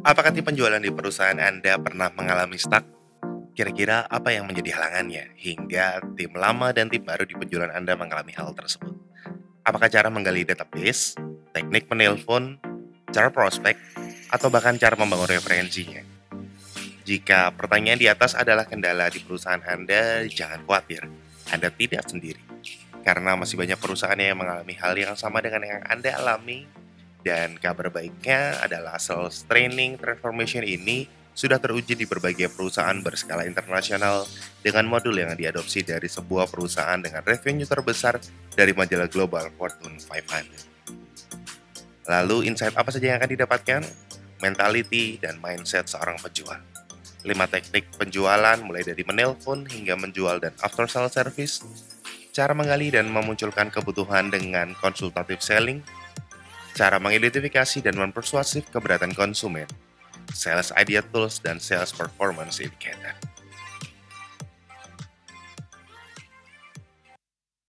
Apakah tim penjualan di perusahaan Anda pernah mengalami stuck? Kira-kira apa yang menjadi halangannya hingga tim lama dan tim baru di penjualan Anda mengalami hal tersebut? Apakah cara menggali database, teknik menelpon, cara prospek, atau bahkan cara membangun referensinya? Jika pertanyaan di atas adalah kendala di perusahaan Anda, jangan khawatir. Anda tidak sendiri. Karena masih banyak perusahaan yang mengalami hal yang sama dengan yang Anda alami dan kabar baiknya adalah sales training transformation ini sudah teruji di berbagai perusahaan berskala internasional dengan modul yang diadopsi dari sebuah perusahaan dengan revenue terbesar dari majalah global Fortune 500. Lalu insight apa saja yang akan didapatkan? Mentality dan mindset seorang penjual. 5 teknik penjualan mulai dari menelpon hingga menjual dan after sales service, cara menggali dan memunculkan kebutuhan dengan konsultatif selling, cara mengidentifikasi dan mempersuasif keberatan konsumen, sales idea tools, dan sales performance indicator.